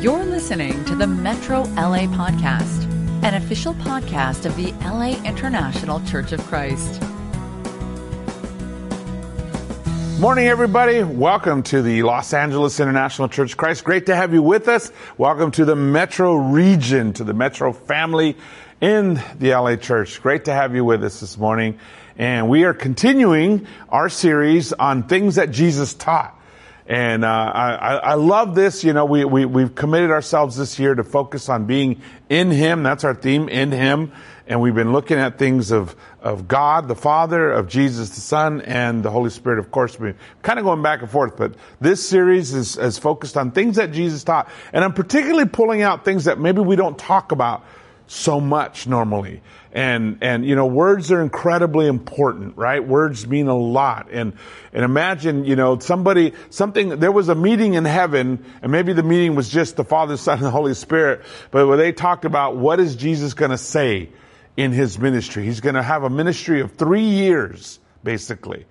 You're listening to the Metro LA Podcast, an official podcast of the LA International Church of Christ. Morning, everybody. Welcome to the Los Angeles International Church of Christ. Great to have you with us. Welcome to the Metro region, to the Metro family in the LA Church. Great to have you with us this morning. And we are continuing our series on things that Jesus taught. And uh, I, I love this. You know, we, we, we've committed ourselves this year to focus on being in Him. That's our theme, in Him. And we've been looking at things of, of God, the Father, of Jesus, the Son, and the Holy Spirit. Of course, we're kind of going back and forth, but this series is, is focused on things that Jesus taught. And I'm particularly pulling out things that maybe we don't talk about so much normally. And, and, you know, words are incredibly important, right? Words mean a lot. And, and imagine, you know, somebody, something, there was a meeting in heaven, and maybe the meeting was just the Father, Son, and the Holy Spirit, but where they talked about what is Jesus gonna say in his ministry. He's gonna have a ministry of three years, basically.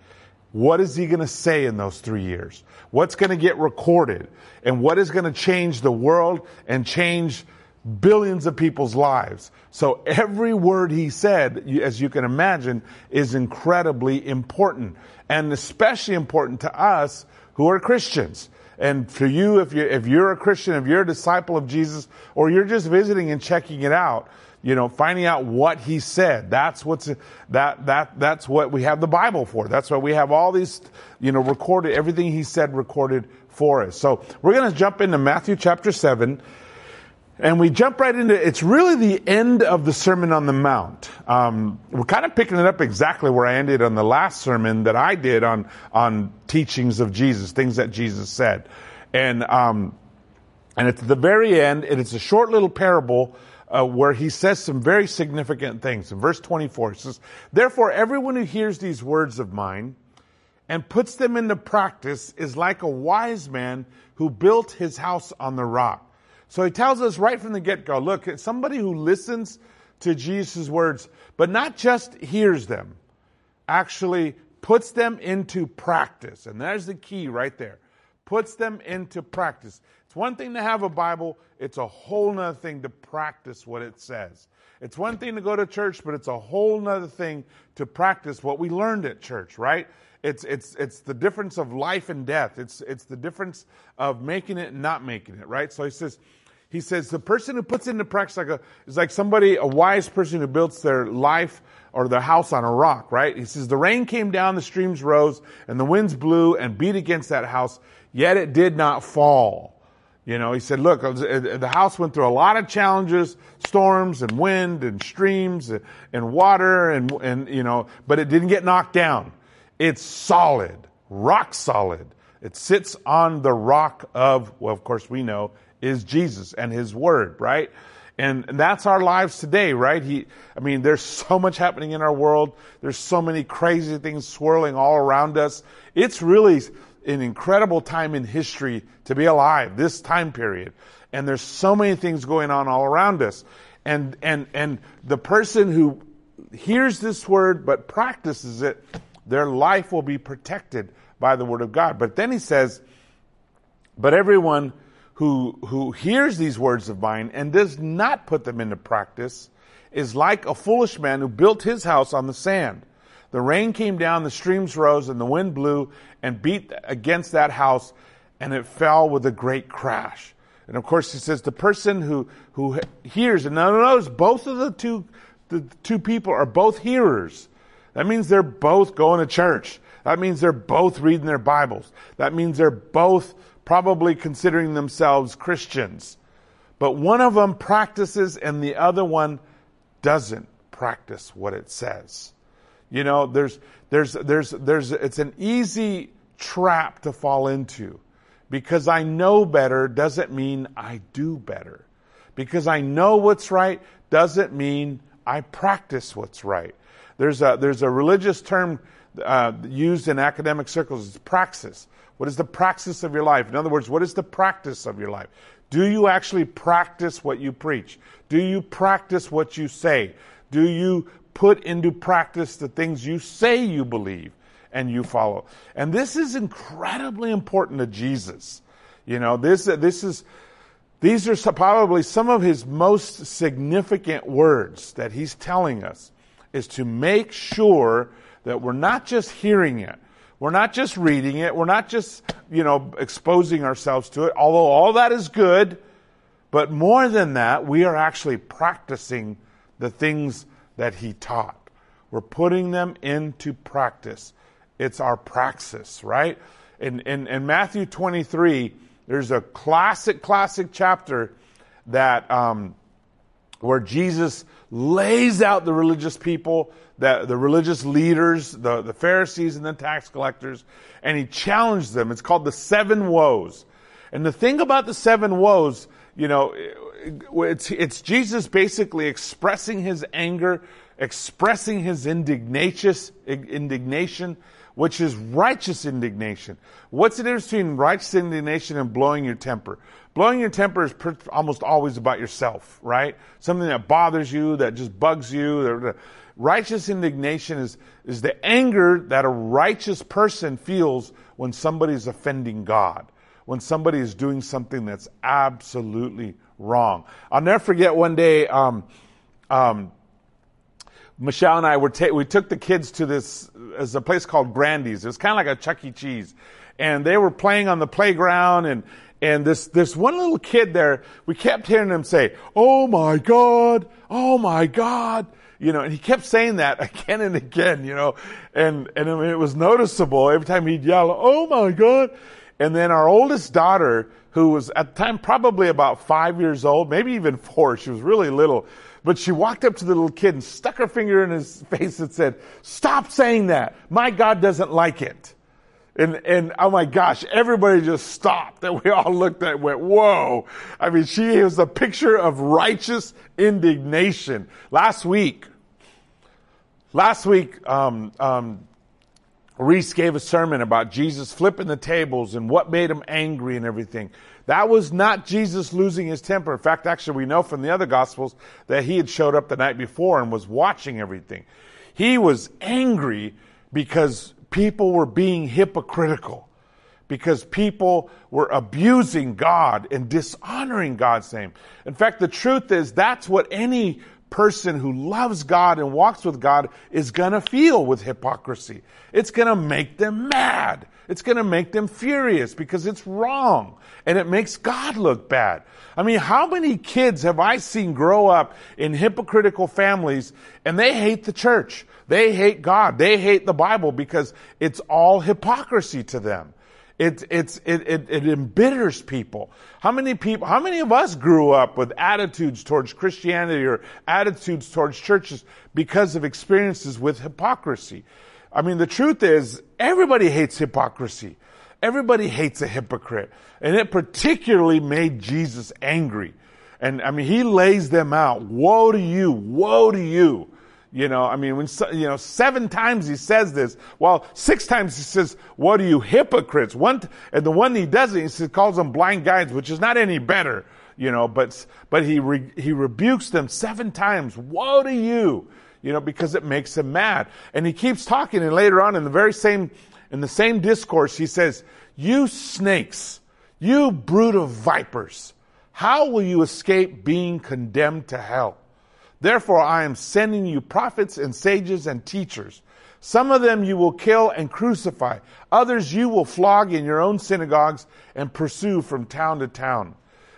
What is he going to say in those three years? What's going to get recorded? And what is going to change the world and change billions of people's lives. So every word he said, as you can imagine, is incredibly important and especially important to us who are Christians. And for you, if you're, if you're a Christian, if you're a disciple of Jesus, or you're just visiting and checking it out, you know, finding out what he said. That's what's, that, that, that's what we have the Bible for. That's why we have all these, you know, recorded, everything he said recorded for us. So we're going to jump into Matthew chapter 7. And we jump right into it's really the end of the Sermon on the Mount. Um, we're kind of picking it up exactly where I ended on the last sermon that I did on on teachings of Jesus, things that Jesus said, and um, and it's the very end, and it's a short little parable uh, where he says some very significant things. In verse 24, he says, "Therefore, everyone who hears these words of mine." And puts them into practice is like a wise man who built his house on the rock. So he tells us right from the get go look, somebody who listens to Jesus' words, but not just hears them, actually puts them into practice. And there's the key right there. Puts them into practice. It's one thing to have a Bible, it's a whole nother thing to practice what it says. It's one thing to go to church, but it's a whole nother thing to practice what we learned at church, right? It's, it's, it's the difference of life and death. It's, it's the difference of making it and not making it, right? So he says, he says the person who puts into practice like a, is like somebody, a wise person who builds their life or their house on a rock, right? He says the rain came down, the streams rose, and the winds blew and beat against that house, yet it did not fall. You know, he said, look, the house went through a lot of challenges, storms and wind and streams and water and, and, you know, but it didn't get knocked down. It's solid, rock solid. It sits on the rock of, well, of course we know, is Jesus and His Word, right? And, that's our lives today, right? He, I mean, there's so much happening in our world. There's so many crazy things swirling all around us. It's really an incredible time in history to be alive, this time period. And there's so many things going on all around us. And, and, and the person who hears this word but practices it their life will be protected by the word of God. But then he says, but everyone who, who hears these words of mine and does not put them into practice is like a foolish man who built his house on the sand. The rain came down, the streams rose, and the wind blew and beat against that house, and it fell with a great crash. And of course, he says the person who, who hears, and now notice both of the two, the two people are both hearers. That means they're both going to church. That means they're both reading their Bibles. That means they're both probably considering themselves Christians. But one of them practices and the other one doesn't practice what it says. You know, there's, there's, there's, there's, it's an easy trap to fall into. Because I know better doesn't mean I do better. Because I know what's right doesn't mean I practice what's right. There's a, there's a religious term uh, used in academic circles. It's praxis. What is the praxis of your life? In other words, what is the practice of your life? Do you actually practice what you preach? Do you practice what you say? Do you put into practice the things you say you believe and you follow? And this is incredibly important to Jesus. You know, this, this is, These are probably some of his most significant words that he's telling us is to make sure that we're not just hearing it. We're not just reading it. We're not just, you know, exposing ourselves to it, although all that is good. But more than that, we are actually practicing the things that he taught. We're putting them into practice. It's our praxis, right? In, in, in Matthew 23, there's a classic, classic chapter that um, where Jesus lays out the religious people, the, the religious leaders, the, the Pharisees and the tax collectors, and he challenged them. It's called the seven woes. And the thing about the seven woes, you know, it's, it's Jesus basically expressing his anger, expressing his indignation, indignation, which is righteous indignation. What's the difference between righteous indignation and blowing your temper? Blowing your temper is per- almost always about yourself, right? Something that bothers you, that just bugs you. Righteous indignation is, is the anger that a righteous person feels when somebody's offending God, when somebody is doing something that's absolutely wrong. I'll never forget one day, um, um, Michelle and I were ta- we took the kids to this as a place called Grandy's. It was kind of like a Chuck E. Cheese, and they were playing on the playground and and this, this one little kid there, we kept hearing him say, Oh my God, oh my God. You know, and he kept saying that again and again, you know, and, and it was noticeable every time he'd yell, Oh my God. And then our oldest daughter, who was at the time probably about five years old, maybe even four, she was really little, but she walked up to the little kid and stuck her finger in his face and said, Stop saying that. My God doesn't like it. And, and oh my gosh, everybody just stopped and we all looked at it went, whoa. I mean, she was a picture of righteous indignation. Last week, last week, um, um, Reese gave a sermon about Jesus flipping the tables and what made him angry and everything. That was not Jesus losing his temper. In fact, actually, we know from the other gospels that he had showed up the night before and was watching everything. He was angry because people were being hypocritical because people were abusing God and dishonoring God's name. In fact, the truth is that's what any person who loves God and walks with God is gonna feel with hypocrisy. It's gonna make them mad. It's gonna make them furious because it's wrong and it makes God look bad. I mean, how many kids have I seen grow up in hypocritical families and they hate the church? They hate God. They hate the Bible because it's all hypocrisy to them. It, it's, it, it, it embitters people. How many people, how many of us grew up with attitudes towards Christianity or attitudes towards churches because of experiences with hypocrisy? I mean, the truth is, everybody hates hypocrisy. Everybody hates a hypocrite. And it particularly made Jesus angry. And I mean, he lays them out. Woe to you! Woe to you! You know, I mean, when, you know, seven times he says this. Well, six times he says, what are you hypocrites? One, and the one he doesn't, he calls them blind guides, which is not any better, you know, but, but he, re, he rebukes them seven times. Woe to you! You know, because it makes him mad. And he keeps talking and later on in the very same, in the same discourse, he says, you snakes, you brood of vipers, how will you escape being condemned to hell? Therefore, I am sending you prophets and sages and teachers. Some of them you will kill and crucify. Others you will flog in your own synagogues and pursue from town to town.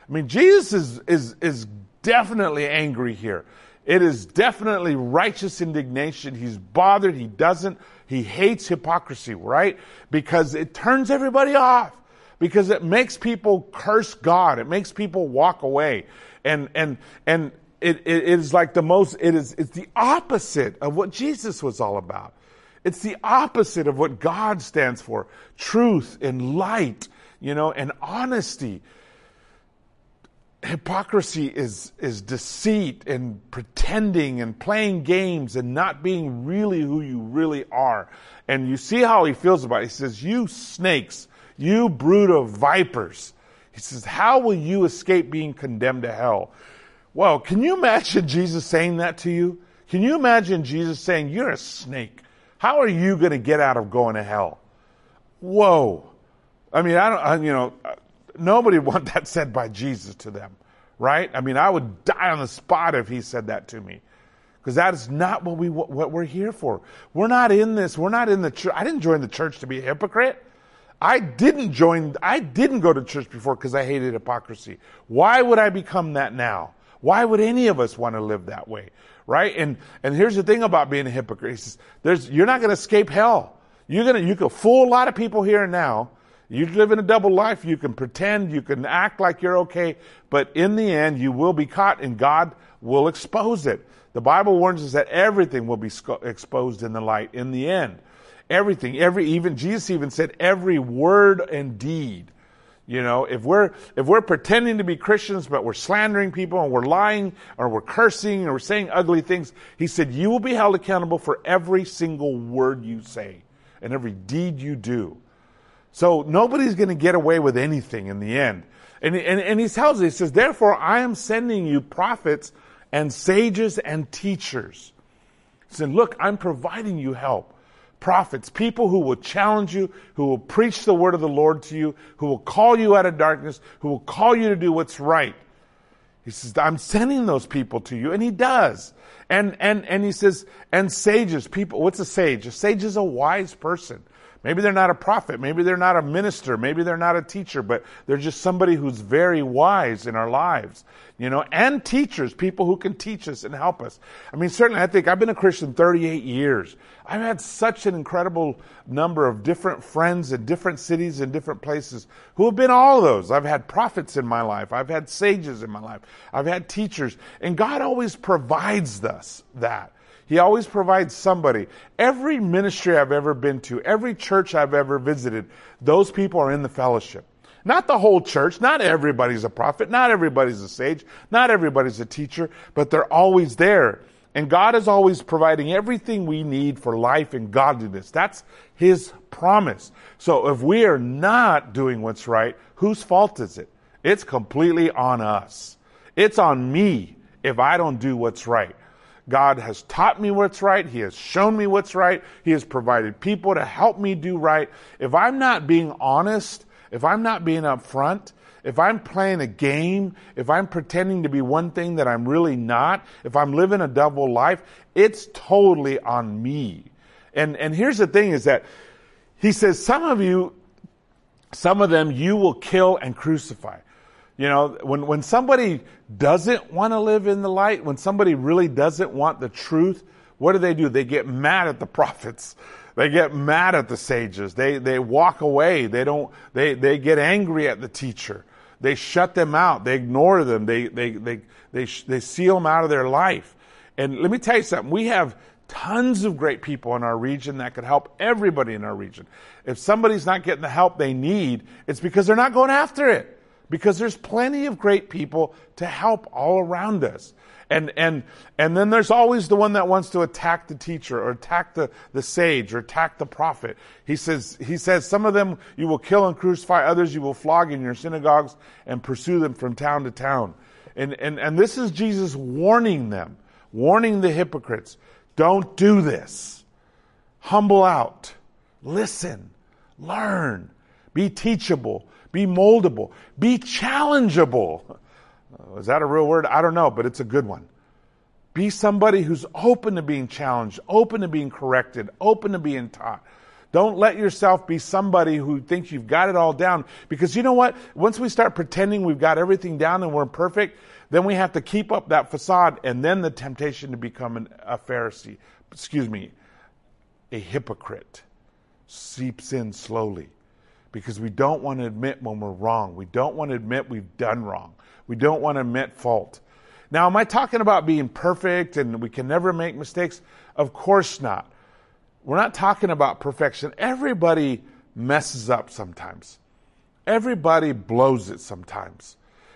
I mean, Jesus is, is, is definitely angry here. It is definitely righteous indignation. He's bothered. He doesn't, he hates hypocrisy, right? Because it turns everybody off. Because it makes people curse God. It makes people walk away. And, and, and it, it is like the most, it is, it's the opposite of what Jesus was all about. It's the opposite of what God stands for. Truth and light, you know, and honesty. Hypocrisy is, is deceit and pretending and playing games and not being really who you really are. And you see how he feels about it. He says, you snakes, you brood of vipers. He says, how will you escape being condemned to hell? Well, can you imagine Jesus saying that to you? Can you imagine Jesus saying, You're a snake? How are you going to get out of going to hell? Whoa. I mean, I don't, I, you know, uh, nobody want that said by Jesus to them, right? I mean, I would die on the spot if he said that to me. Because that is not what we what we're here for. We're not in this. We're not in the church. I didn't join the church to be a hypocrite. I didn't join. I didn't go to church before because I hated hypocrisy. Why would I become that now? Why would any of us want to live that way? Right? And, and here's the thing about being a hypocrite. There's, you're not going to escape hell. You're going to, you can fool a lot of people here and now. You live in a double life. You can pretend, you can act like you're okay, but in the end, you will be caught and God will expose it. The Bible warns us that everything will be exposed in the light in the end. Everything, every, even, Jesus even said every word and deed you know, if we're, if we're pretending to be Christians, but we're slandering people and we're lying or we're cursing or we're saying ugly things, he said, you will be held accountable for every single word you say and every deed you do. So nobody's going to get away with anything in the end. And, and, and he tells us, he says, therefore I am sending you prophets and sages and teachers. He said, look, I'm providing you help prophets, people who will challenge you, who will preach the word of the Lord to you, who will call you out of darkness, who will call you to do what's right. He says, I'm sending those people to you, and he does. And, and, and he says, and sages, people, what's a sage? A sage is a wise person. Maybe they're not a prophet. Maybe they're not a minister. Maybe they're not a teacher, but they're just somebody who's very wise in our lives, you know, and teachers, people who can teach us and help us. I mean, certainly I think I've been a Christian 38 years. I've had such an incredible number of different friends in different cities and different places who have been all those. I've had prophets in my life. I've had sages in my life. I've had teachers and God always provides us that. He always provides somebody. Every ministry I've ever been to, every church I've ever visited, those people are in the fellowship. Not the whole church. Not everybody's a prophet. Not everybody's a sage. Not everybody's a teacher, but they're always there. And God is always providing everything we need for life and godliness. That's His promise. So if we are not doing what's right, whose fault is it? It's completely on us. It's on me if I don't do what's right. God has taught me what's right. He has shown me what's right. He has provided people to help me do right. If I'm not being honest, if I'm not being upfront, if I'm playing a game, if I'm pretending to be one thing that I'm really not, if I'm living a double life, it's totally on me. And, and here's the thing is that he says, some of you, some of them you will kill and crucify. You know, when, when somebody doesn't want to live in the light, when somebody really doesn't want the truth, what do they do? They get mad at the prophets. They get mad at the sages. They, they walk away. They don't, they, they get angry at the teacher. They shut them out. They ignore them. They, they, they, they, they seal them out of their life. And let me tell you something. We have tons of great people in our region that could help everybody in our region. If somebody's not getting the help they need, it's because they're not going after it because there's plenty of great people to help all around us. And, and, and then there's always the one that wants to attack the teacher or attack the, the sage or attack the prophet. He says, he says, some of them you will kill and crucify, others you will flog in your synagogues and pursue them from town to town. And, and, and this is Jesus warning them, warning the hypocrites. Don't do this. Humble out. Listen. Learn. Be teachable. Be moldable. Be challengeable. Is that a real word? I don't know, but it's a good one. Be somebody who's open to being challenged, open to being corrected, open to being taught. Don't let yourself be somebody who thinks you've got it all down. Because you know what? Once we start pretending we've got everything down and we're perfect, then we have to keep up that facade and then the temptation to become an, a Pharisee, excuse me, a hypocrite seeps in slowly because we don't want to admit when we're wrong. We don't want to admit we've done wrong. We don't want to admit fault. Now, am I talking about being perfect and we can never make mistakes? Of course not. We're not talking about perfection. Everybody messes up sometimes. Everybody blows it sometimes.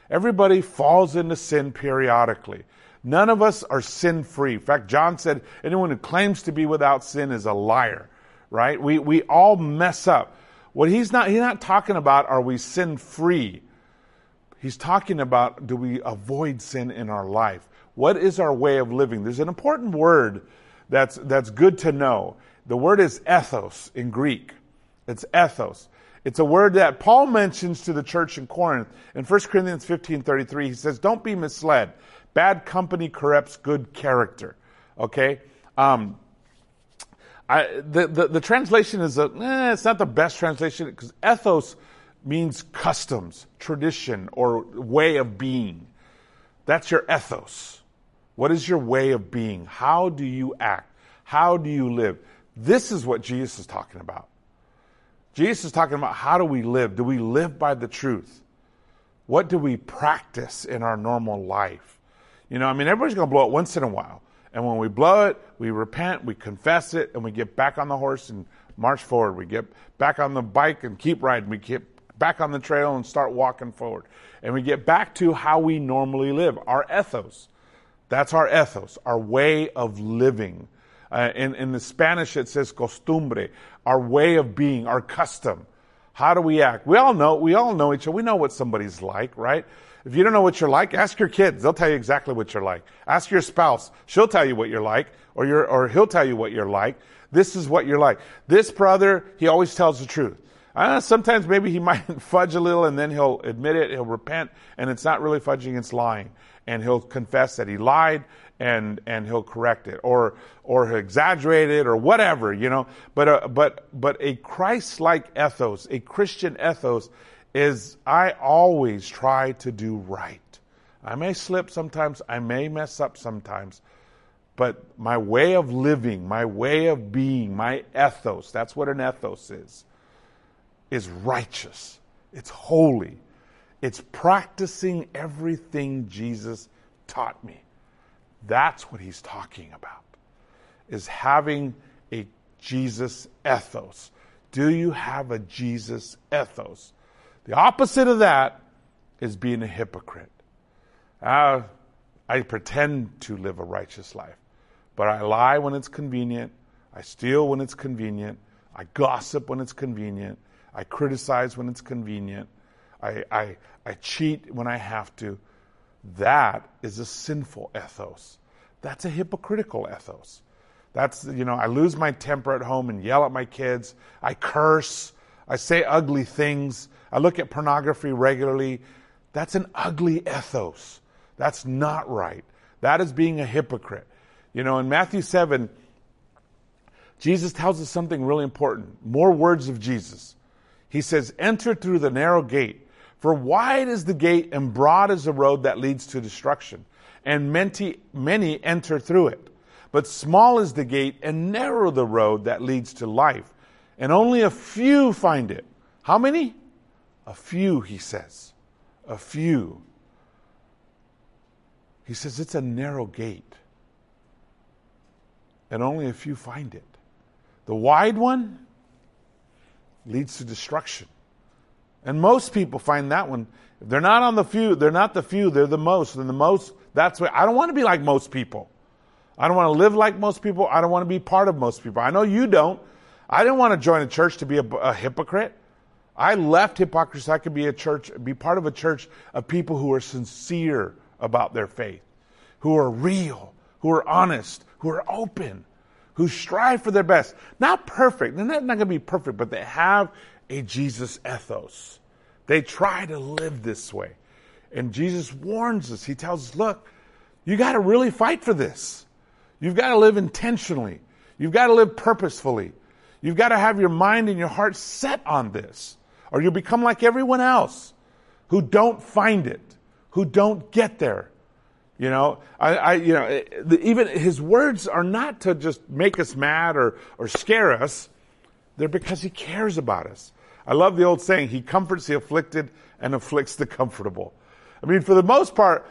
Everybody falls into sin periodically. None of us are sin free. In fact, John said anyone who claims to be without sin is a liar, right? We, we all mess up. What he's not, he's not talking about are we sin free. He's talking about do we avoid sin in our life? What is our way of living? There's an important word that's, that's good to know. The word is ethos in Greek. It's ethos. It's a word that Paul mentions to the church in Corinth. In 1 Corinthians 15 33, he says, Don't be misled. Bad company corrupts good character. Okay? Um, I, the, the, the, translation is a, eh, it's not the best translation because ethos means customs, tradition, or way of being. That's your ethos. What is your way of being? How do you act? How do you live? This is what Jesus is talking about. Jesus is talking about how do we live? Do we live by the truth? What do we practice in our normal life? You know, I mean, everybody's going to blow it once in a while. And when we blow it, we repent, we confess it, and we get back on the horse and march forward. We get back on the bike and keep riding. We get back on the trail and start walking forward. And we get back to how we normally live, our ethos. That's our ethos, our way of living. Uh, in, in the Spanish, it says costumbre, our way of being, our custom. How do we act? We all know, we all know each other. We know what somebody's like, right? If you don't know what you're like, ask your kids. They'll tell you exactly what you're like. Ask your spouse. She'll tell you what you're like, or, you or he'll tell you what you're like. This is what you're like. This brother, he always tells the truth. Uh, sometimes maybe he might fudge a little and then he'll admit it, he'll repent, and it's not really fudging, it's lying. And he'll confess that he lied and, and he'll correct it or, or exaggerate it or whatever, you know. But, uh, but, but a Christ-like ethos, a Christian ethos is I always try to do right. I may slip sometimes, I may mess up sometimes, but my way of living, my way of being, my ethos, that's what an ethos is, is righteous. It's holy. It's practicing everything Jesus taught me. That's what he's talking about. Is having a Jesus ethos. Do you have a Jesus ethos? The opposite of that is being a hypocrite. Uh, I pretend to live a righteous life, but I lie when it's convenient. I steal when it's convenient. I gossip when it's convenient. I criticize when it's convenient. I, I, I cheat when I have to. That is a sinful ethos. That's a hypocritical ethos. That's, you know, I lose my temper at home and yell at my kids. I curse. I say ugly things. I look at pornography regularly. That's an ugly ethos. That's not right. That is being a hypocrite. You know, in Matthew 7, Jesus tells us something really important. More words of Jesus. He says, Enter through the narrow gate, for wide is the gate and broad is the road that leads to destruction, and many, many enter through it. But small is the gate and narrow the road that leads to life, and only a few find it. How many? A few, he says. A few. He says it's a narrow gate, and only a few find it. The wide one leads to destruction. And most people find that one. If they're not on the few, they're not the few, they're the most. And the most, that's what, I don't want to be like most people. I don't want to live like most people. I don't want to be part of most people. I know you don't. I didn't want to join a church to be a, a hypocrite. I left hypocrisy. I could be a church, be part of a church of people who are sincere about their faith, who are real, who are honest, who are open, who strive for their best. Not perfect. They're not, not going to be perfect, but they have a Jesus ethos. They try to live this way. And Jesus warns us. He tells us, look, you got to really fight for this. You've got to live intentionally. You've got to live purposefully. You've got to have your mind and your heart set on this or you'll become like everyone else who don't find it, who don't get there. You know, I, I you know, even his words are not to just make us mad or, or scare us. They're because he cares about us. I love the old saying, he comforts the afflicted and afflicts the comfortable. I mean, for the most part,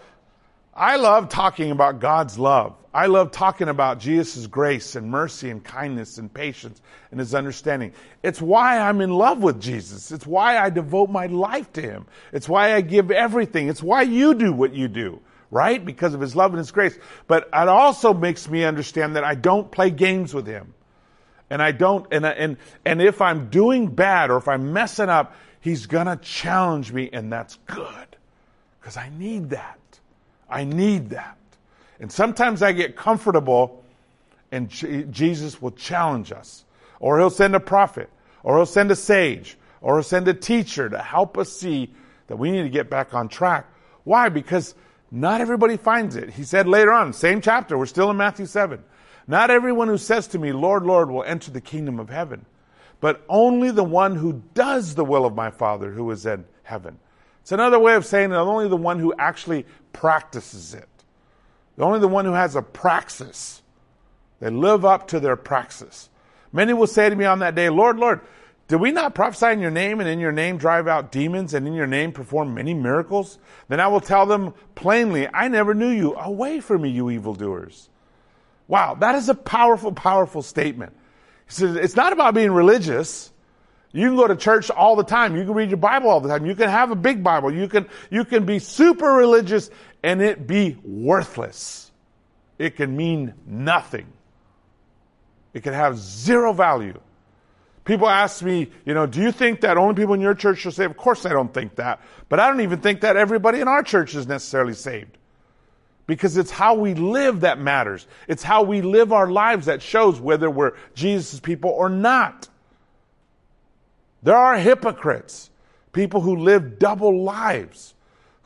I love talking about God's love. I love talking about Jesus' grace and mercy and kindness and patience and his understanding. It's why I'm in love with Jesus. It's why I devote my life to him. It's why I give everything. It's why you do what you do, right? Because of his love and his grace. But it also makes me understand that I don't play games with him. And I don't, and, and, and if I'm doing bad or if I'm messing up, he's gonna challenge me and that's good. Because I need that. I need that. And sometimes I get comfortable and Jesus will challenge us. Or he'll send a prophet. Or he'll send a sage. or he'll send a teacher to help us see that we need to get back on track. Why? Because not everybody finds it. He said later on, same chapter, we're still in Matthew 7. Not everyone who says to me, Lord, Lord, will enter the kingdom of heaven, but only the one who does the will of my Father who is in heaven. It's another way of saying that only the one who actually practices it. Only the one who has a praxis. They live up to their praxis. Many will say to me on that day, Lord, Lord, did we not prophesy in your name and in your name drive out demons and in your name perform many miracles? Then I will tell them plainly, I never knew you. Away from me, you evildoers. Wow, that is a powerful, powerful statement. He says, it's not about being religious. You can go to church all the time. You can read your Bible all the time. You can have a big Bible. You can, you can be super religious and it be worthless. It can mean nothing. It can have zero value. People ask me, you know, do you think that only people in your church are saved? Of course I don't think that. But I don't even think that everybody in our church is necessarily saved. Because it's how we live that matters. It's how we live our lives that shows whether we're Jesus' people or not. There are hypocrites, people who live double lives,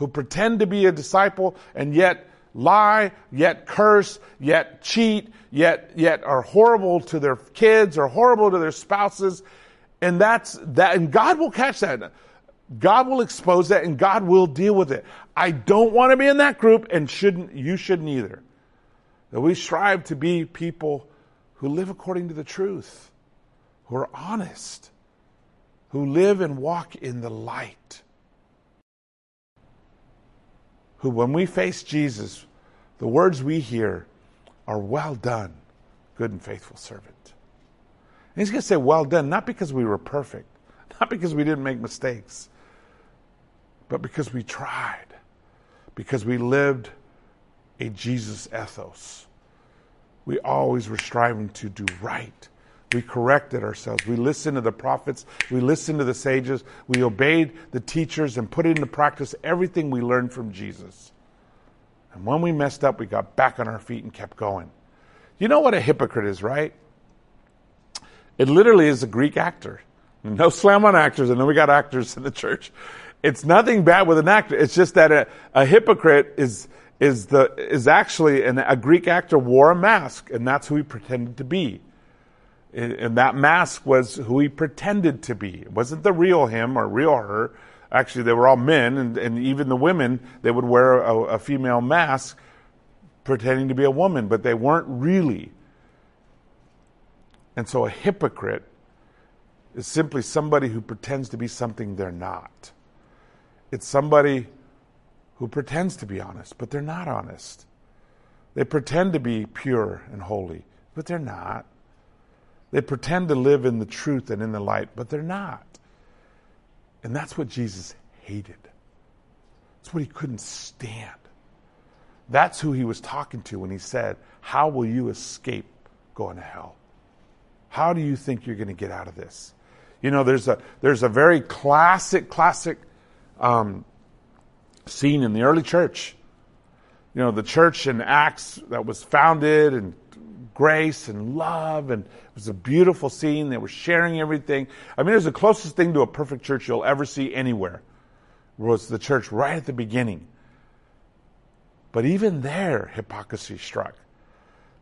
who pretend to be a disciple and yet lie, yet curse, yet cheat, yet, yet are horrible to their kids or horrible to their spouses. And that's that, and God will catch that. God will expose that and God will deal with it. I don't want to be in that group and shouldn't, you shouldn't either. That we strive to be people who live according to the truth, who are honest, who live and walk in the light who, when we face Jesus, the words we hear are well done, good and faithful servant. And he's going to say, well done, not because we were perfect, not because we didn't make mistakes, but because we tried, because we lived a Jesus ethos. We always were striving to do right we corrected ourselves. We listened to the prophets. We listened to the sages. We obeyed the teachers and put into practice everything we learned from Jesus. And when we messed up, we got back on our feet and kept going. You know what a hypocrite is, right? It literally is a Greek actor. No slam on actors. I know we got actors in the church. It's nothing bad with an actor. It's just that a, a hypocrite is is the is actually an, a Greek actor wore a mask, and that's who he pretended to be and that mask was who he pretended to be. It wasn't the real him or real her. Actually, they were all men, and, and even the women, they would wear a, a female mask pretending to be a woman, but they weren't really. And so a hypocrite is simply somebody who pretends to be something they're not. It's somebody who pretends to be honest, but they're not honest. They pretend to be pure and holy, but they're not. They pretend to live in the truth and in the light, but they're not. And that's what Jesus hated. That's what he couldn't stand. That's who he was talking to when he said, How will you escape going to hell? How do you think you're going to get out of this? You know, there's a, there's a very classic, classic um, scene in the early church. You know, the church in Acts that was founded and grace and love, and it was a beautiful scene. They were sharing everything. I mean, it was the closest thing to a perfect church you'll ever see anywhere. Was the church right at the beginning. But even there, hypocrisy struck.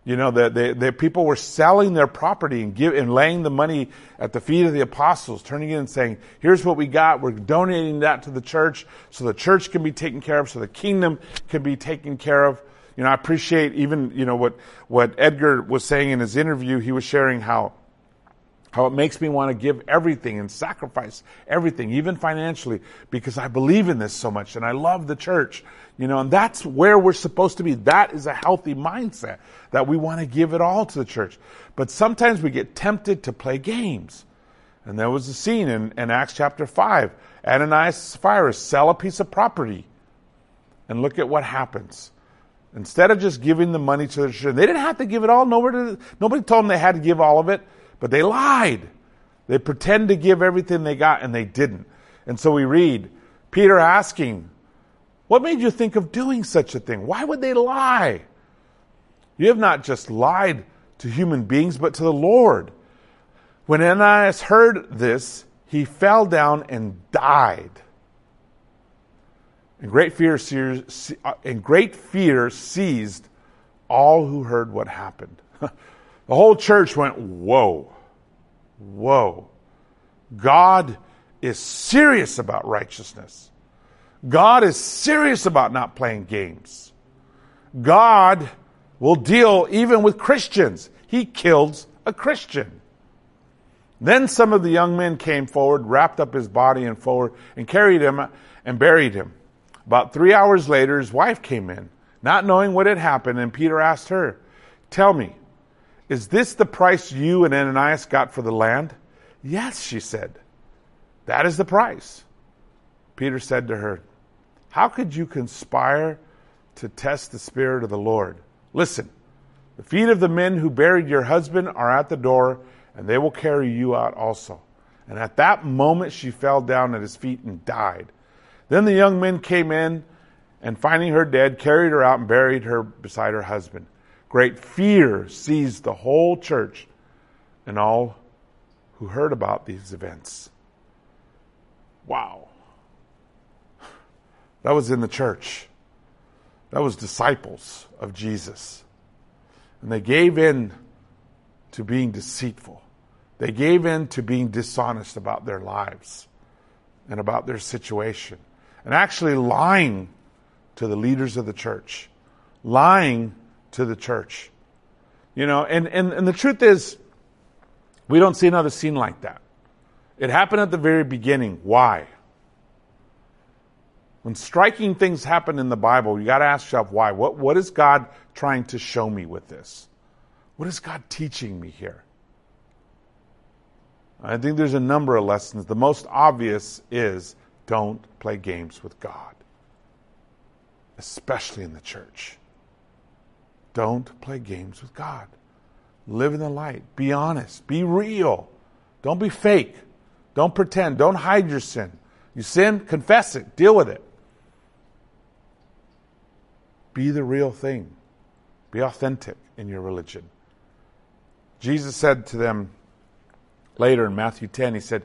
You know, the, the, the, people were selling their property and give, and laying the money at the feet of the apostles, turning in and saying, here's what we got. We're donating that to the church so the church can be taken care of, so the kingdom can be taken care of. You know, I appreciate even, you know, what, what Edgar was saying in his interview. He was sharing how, how it makes me want to give everything and sacrifice everything, even financially, because I believe in this so much and I love the church. You know, and that's where we're supposed to be. That is a healthy mindset that we want to give it all to the church. But sometimes we get tempted to play games. And there was a scene in, in Acts chapter 5. Ananias and Sapphira sell a piece of property. And look at what happens. Instead of just giving the money to the church, they didn't have to give it all. Nobody, nobody told them they had to give all of it, but they lied. They pretend to give everything they got and they didn't. And so we read Peter asking, What made you think of doing such a thing? Why would they lie? You have not just lied to human beings, but to the Lord. When Ananias heard this, he fell down and died. And great fear, uh, and great fear seized all who heard what happened. the whole church went, Whoa, whoa. God is serious about righteousness. God is serious about not playing games. God will deal even with Christians. He killed a Christian. Then some of the young men came forward, wrapped up his body and forward, and carried him and buried him. About three hours later, his wife came in, not knowing what had happened, and Peter asked her, Tell me, is this the price you and Ananias got for the land? Yes, she said. That is the price. Peter said to her, How could you conspire to test the Spirit of the Lord? Listen, the feet of the men who buried your husband are at the door, and they will carry you out also. And at that moment she fell down at his feet and died. Then the young men came in, and finding her dead, carried her out and buried her beside her husband. Great fear seized the whole church and all who heard about these events. Wow. That was in the church. That was disciples of Jesus. And they gave in to being deceitful. They gave in to being dishonest about their lives and about their situation. And actually lying to the leaders of the church. Lying to the church. You know, and, and, and the truth is, we don't see another scene like that. It happened at the very beginning. Why? When striking things happen in the Bible, you got to ask yourself why. What, what is God trying to show me with this? What is God teaching me here? I think there's a number of lessons. The most obvious is don't play games with God, especially in the church. Don't play games with God. Live in the light. Be honest. Be real. Don't be fake. Don't pretend. Don't hide your sin. You sin, confess it. Deal with it. Be the real thing. Be authentic in your religion. Jesus said to them later in Matthew 10, He said,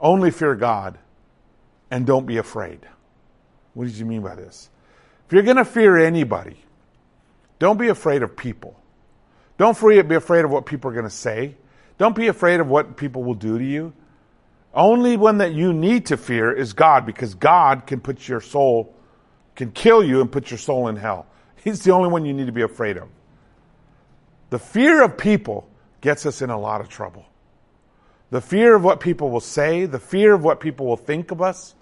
only fear God and don't be afraid. What did you mean by this? If you're going to fear anybody, don't be afraid of people. Don't be afraid of what people are going to say. Don't be afraid of what people will do to you. Only one that you need to fear is God because God can put your soul can kill you and put your soul in hell. He's the only one you need to be afraid of. The fear of people gets us in a lot of trouble. The fear of what people will say, the fear of what people will think of us,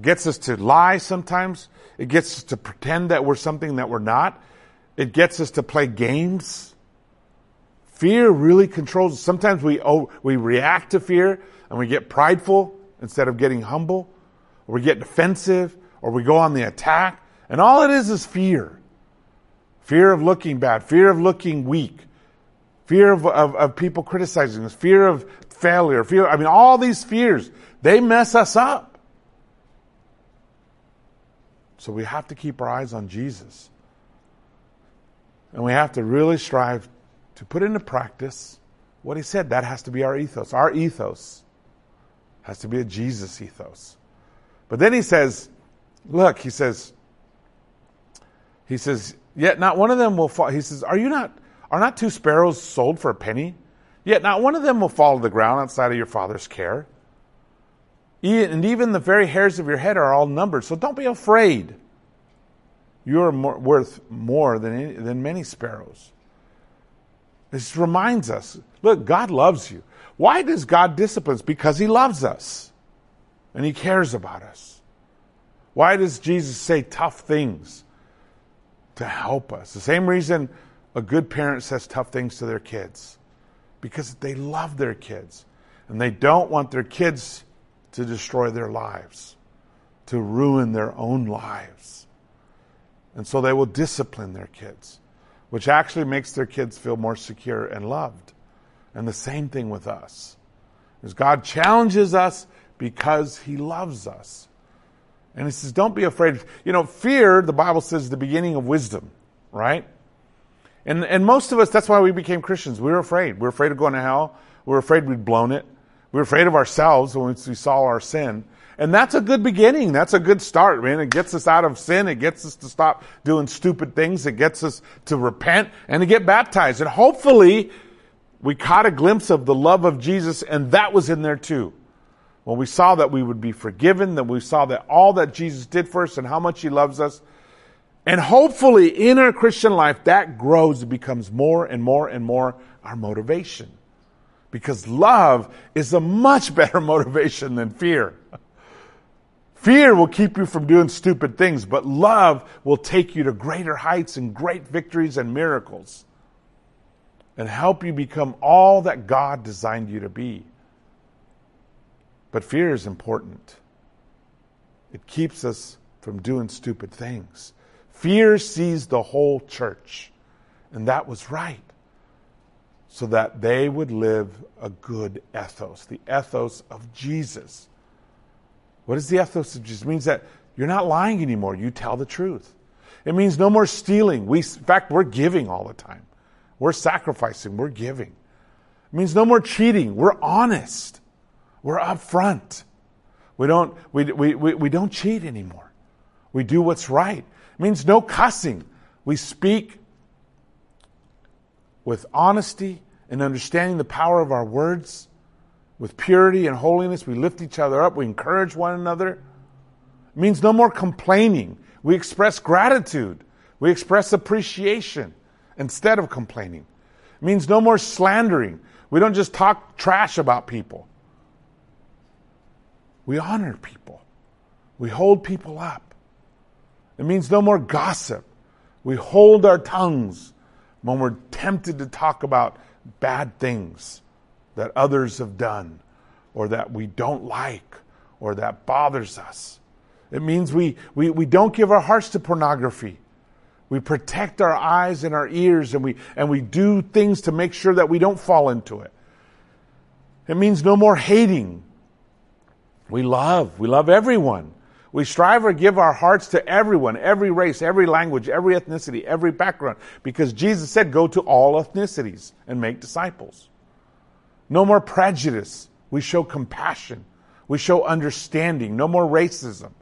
gets us to lie sometimes. It gets us to pretend that we're something that we're not. It gets us to play games. Fear really controls us. Sometimes we, oh, we react to fear and we get prideful instead of getting humble, or we get defensive, or we go on the attack. And all it is is fear fear of looking bad, fear of looking weak, fear of, of, of, people criticizing us, fear of failure, fear. I mean, all these fears, they mess us up. So we have to keep our eyes on Jesus. And we have to really strive to put into practice what he said. That has to be our ethos. Our ethos has to be a Jesus ethos. But then he says, Look, he says, he says, yet not one of them will fall. He says, are you not, are not two sparrows sold for a penny? Yet not one of them will fall to the ground outside of your father's care. And even the very hairs of your head are all numbered. So don't be afraid. You are more, worth more than, any, than many sparrows. This reminds us look, God loves you. Why does God discipline us? Because He loves us and He cares about us. Why does Jesus say tough things? To help us. The same reason a good parent says tough things to their kids. Because they love their kids. And they don't want their kids to destroy their lives, to ruin their own lives. And so they will discipline their kids, which actually makes their kids feel more secure and loved. And the same thing with us. As God challenges us because he loves us. And he says, don't be afraid. You know, fear, the Bible says, is the beginning of wisdom, right? And, and most of us, that's why we became Christians. We were afraid. We were afraid of going to hell. We were afraid we'd blown it. We were afraid of ourselves when we saw our sin. And that's a good beginning. That's a good start, man. It gets us out of sin. It gets us to stop doing stupid things. It gets us to repent and to get baptized. And hopefully we caught a glimpse of the love of Jesus and that was in there too. When we saw that we would be forgiven, that we saw that all that Jesus did for us and how much he loves us. And hopefully in our Christian life, that grows becomes more and more and more our motivation. Because love is a much better motivation than fear. Fear will keep you from doing stupid things, but love will take you to greater heights and great victories and miracles and help you become all that God designed you to be. But fear is important. It keeps us from doing stupid things. Fear seized the whole church, and that was right, so that they would live a good ethos, the ethos of Jesus. What is the ethos of Jesus? It means that you're not lying anymore. You tell the truth. It means no more stealing. We, in fact, we're giving all the time. We're sacrificing. We're giving. It means no more cheating. We're honest. We're upfront. We don't, we, we, we, we don't cheat anymore. We do what's right. Means no cussing. We speak with honesty and understanding the power of our words, with purity and holiness. We lift each other up. We encourage one another. It means no more complaining. We express gratitude. We express appreciation instead of complaining. It means no more slandering. We don't just talk trash about people. We honor people. We hold people up. It means no more gossip. We hold our tongues when we're tempted to talk about bad things that others have done or that we don't like or that bothers us. It means we, we, we don't give our hearts to pornography. We protect our eyes and our ears and we, and we do things to make sure that we don't fall into it. It means no more hating. We love. We love everyone. We strive or give our hearts to everyone, every race, every language, every ethnicity, every background, because Jesus said, go to all ethnicities and make disciples. No more prejudice. We show compassion. We show understanding. No more racism.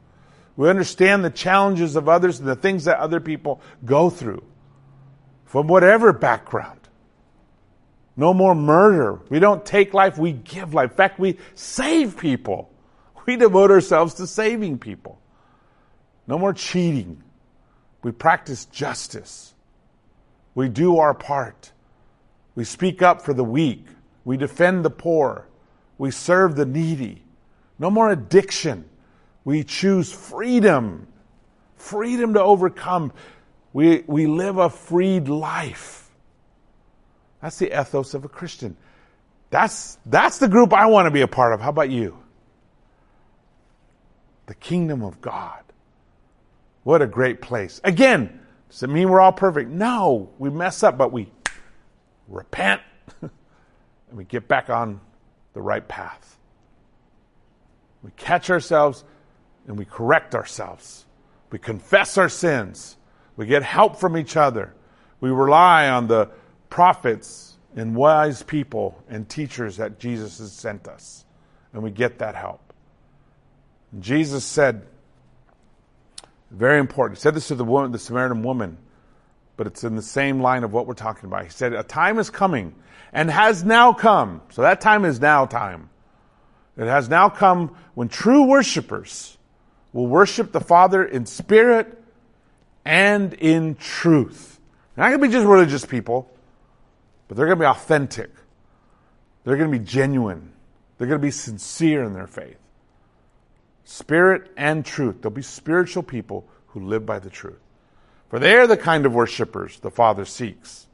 We understand the challenges of others and the things that other people go through from whatever background. No more murder. We don't take life, we give life. In fact, we save people. We devote ourselves to saving people. No more cheating. We practice justice. We do our part. We speak up for the weak. We defend the poor. We serve the needy. No more addiction. We choose freedom, freedom to overcome. We, we live a freed life. That's the ethos of a Christian. That's, that's the group I want to be a part of. How about you? The kingdom of God. What a great place. Again, does it mean we're all perfect? No, we mess up, but we repent and we get back on the right path. We catch ourselves and we correct ourselves. We confess our sins. We get help from each other. We rely on the prophets and wise people and teachers that Jesus has sent us. And we get that help. Jesus said, very important. He said this to the woman, the Samaritan woman, but it's in the same line of what we're talking about. He said, A time is coming and has now come. So that time is now time. It has now come when true worshipers will worship the Father in spirit and in truth. They're not going to be just religious people, but they're going to be authentic. They're going to be genuine. They're going to be sincere in their faith. Spirit and truth. They'll be spiritual people who live by the truth. For they are the kind of worshipers the Father seeks.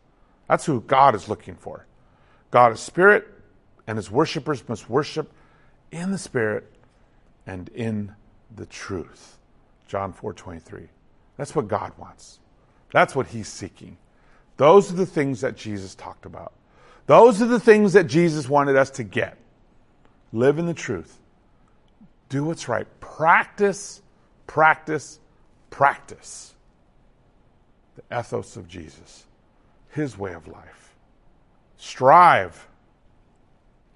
That's who God is looking for. God is spirit, And his worshipers must worship in the Spirit and in the truth. John 4:23. That's what God wants. That's what he's seeking. Those are the things that Jesus talked about. Those are the things that Jesus wanted us to get. Live in the truth. Do what's right. Practice, practice, practice the ethos of Jesus, his way of life. Strive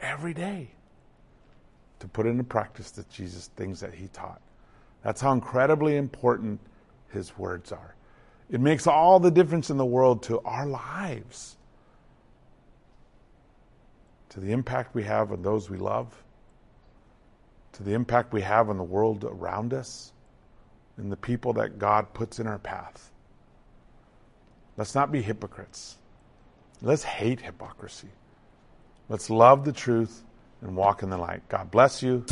every day to put into practice the Jesus things that he taught. That's how incredibly important his words are. It makes all the difference in the world to our lives, to the impact we have on those we love, to the impact we have on the world around us, and the people that God puts in our path. Let's not be hypocrites. Let's hate hypocrisy. Let's love the truth and walk in the light. God bless you.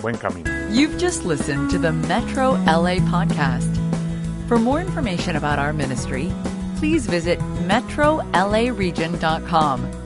Buen camino. You've just listened to the Metro LA podcast. For more information about our ministry, please visit metrolaregion.com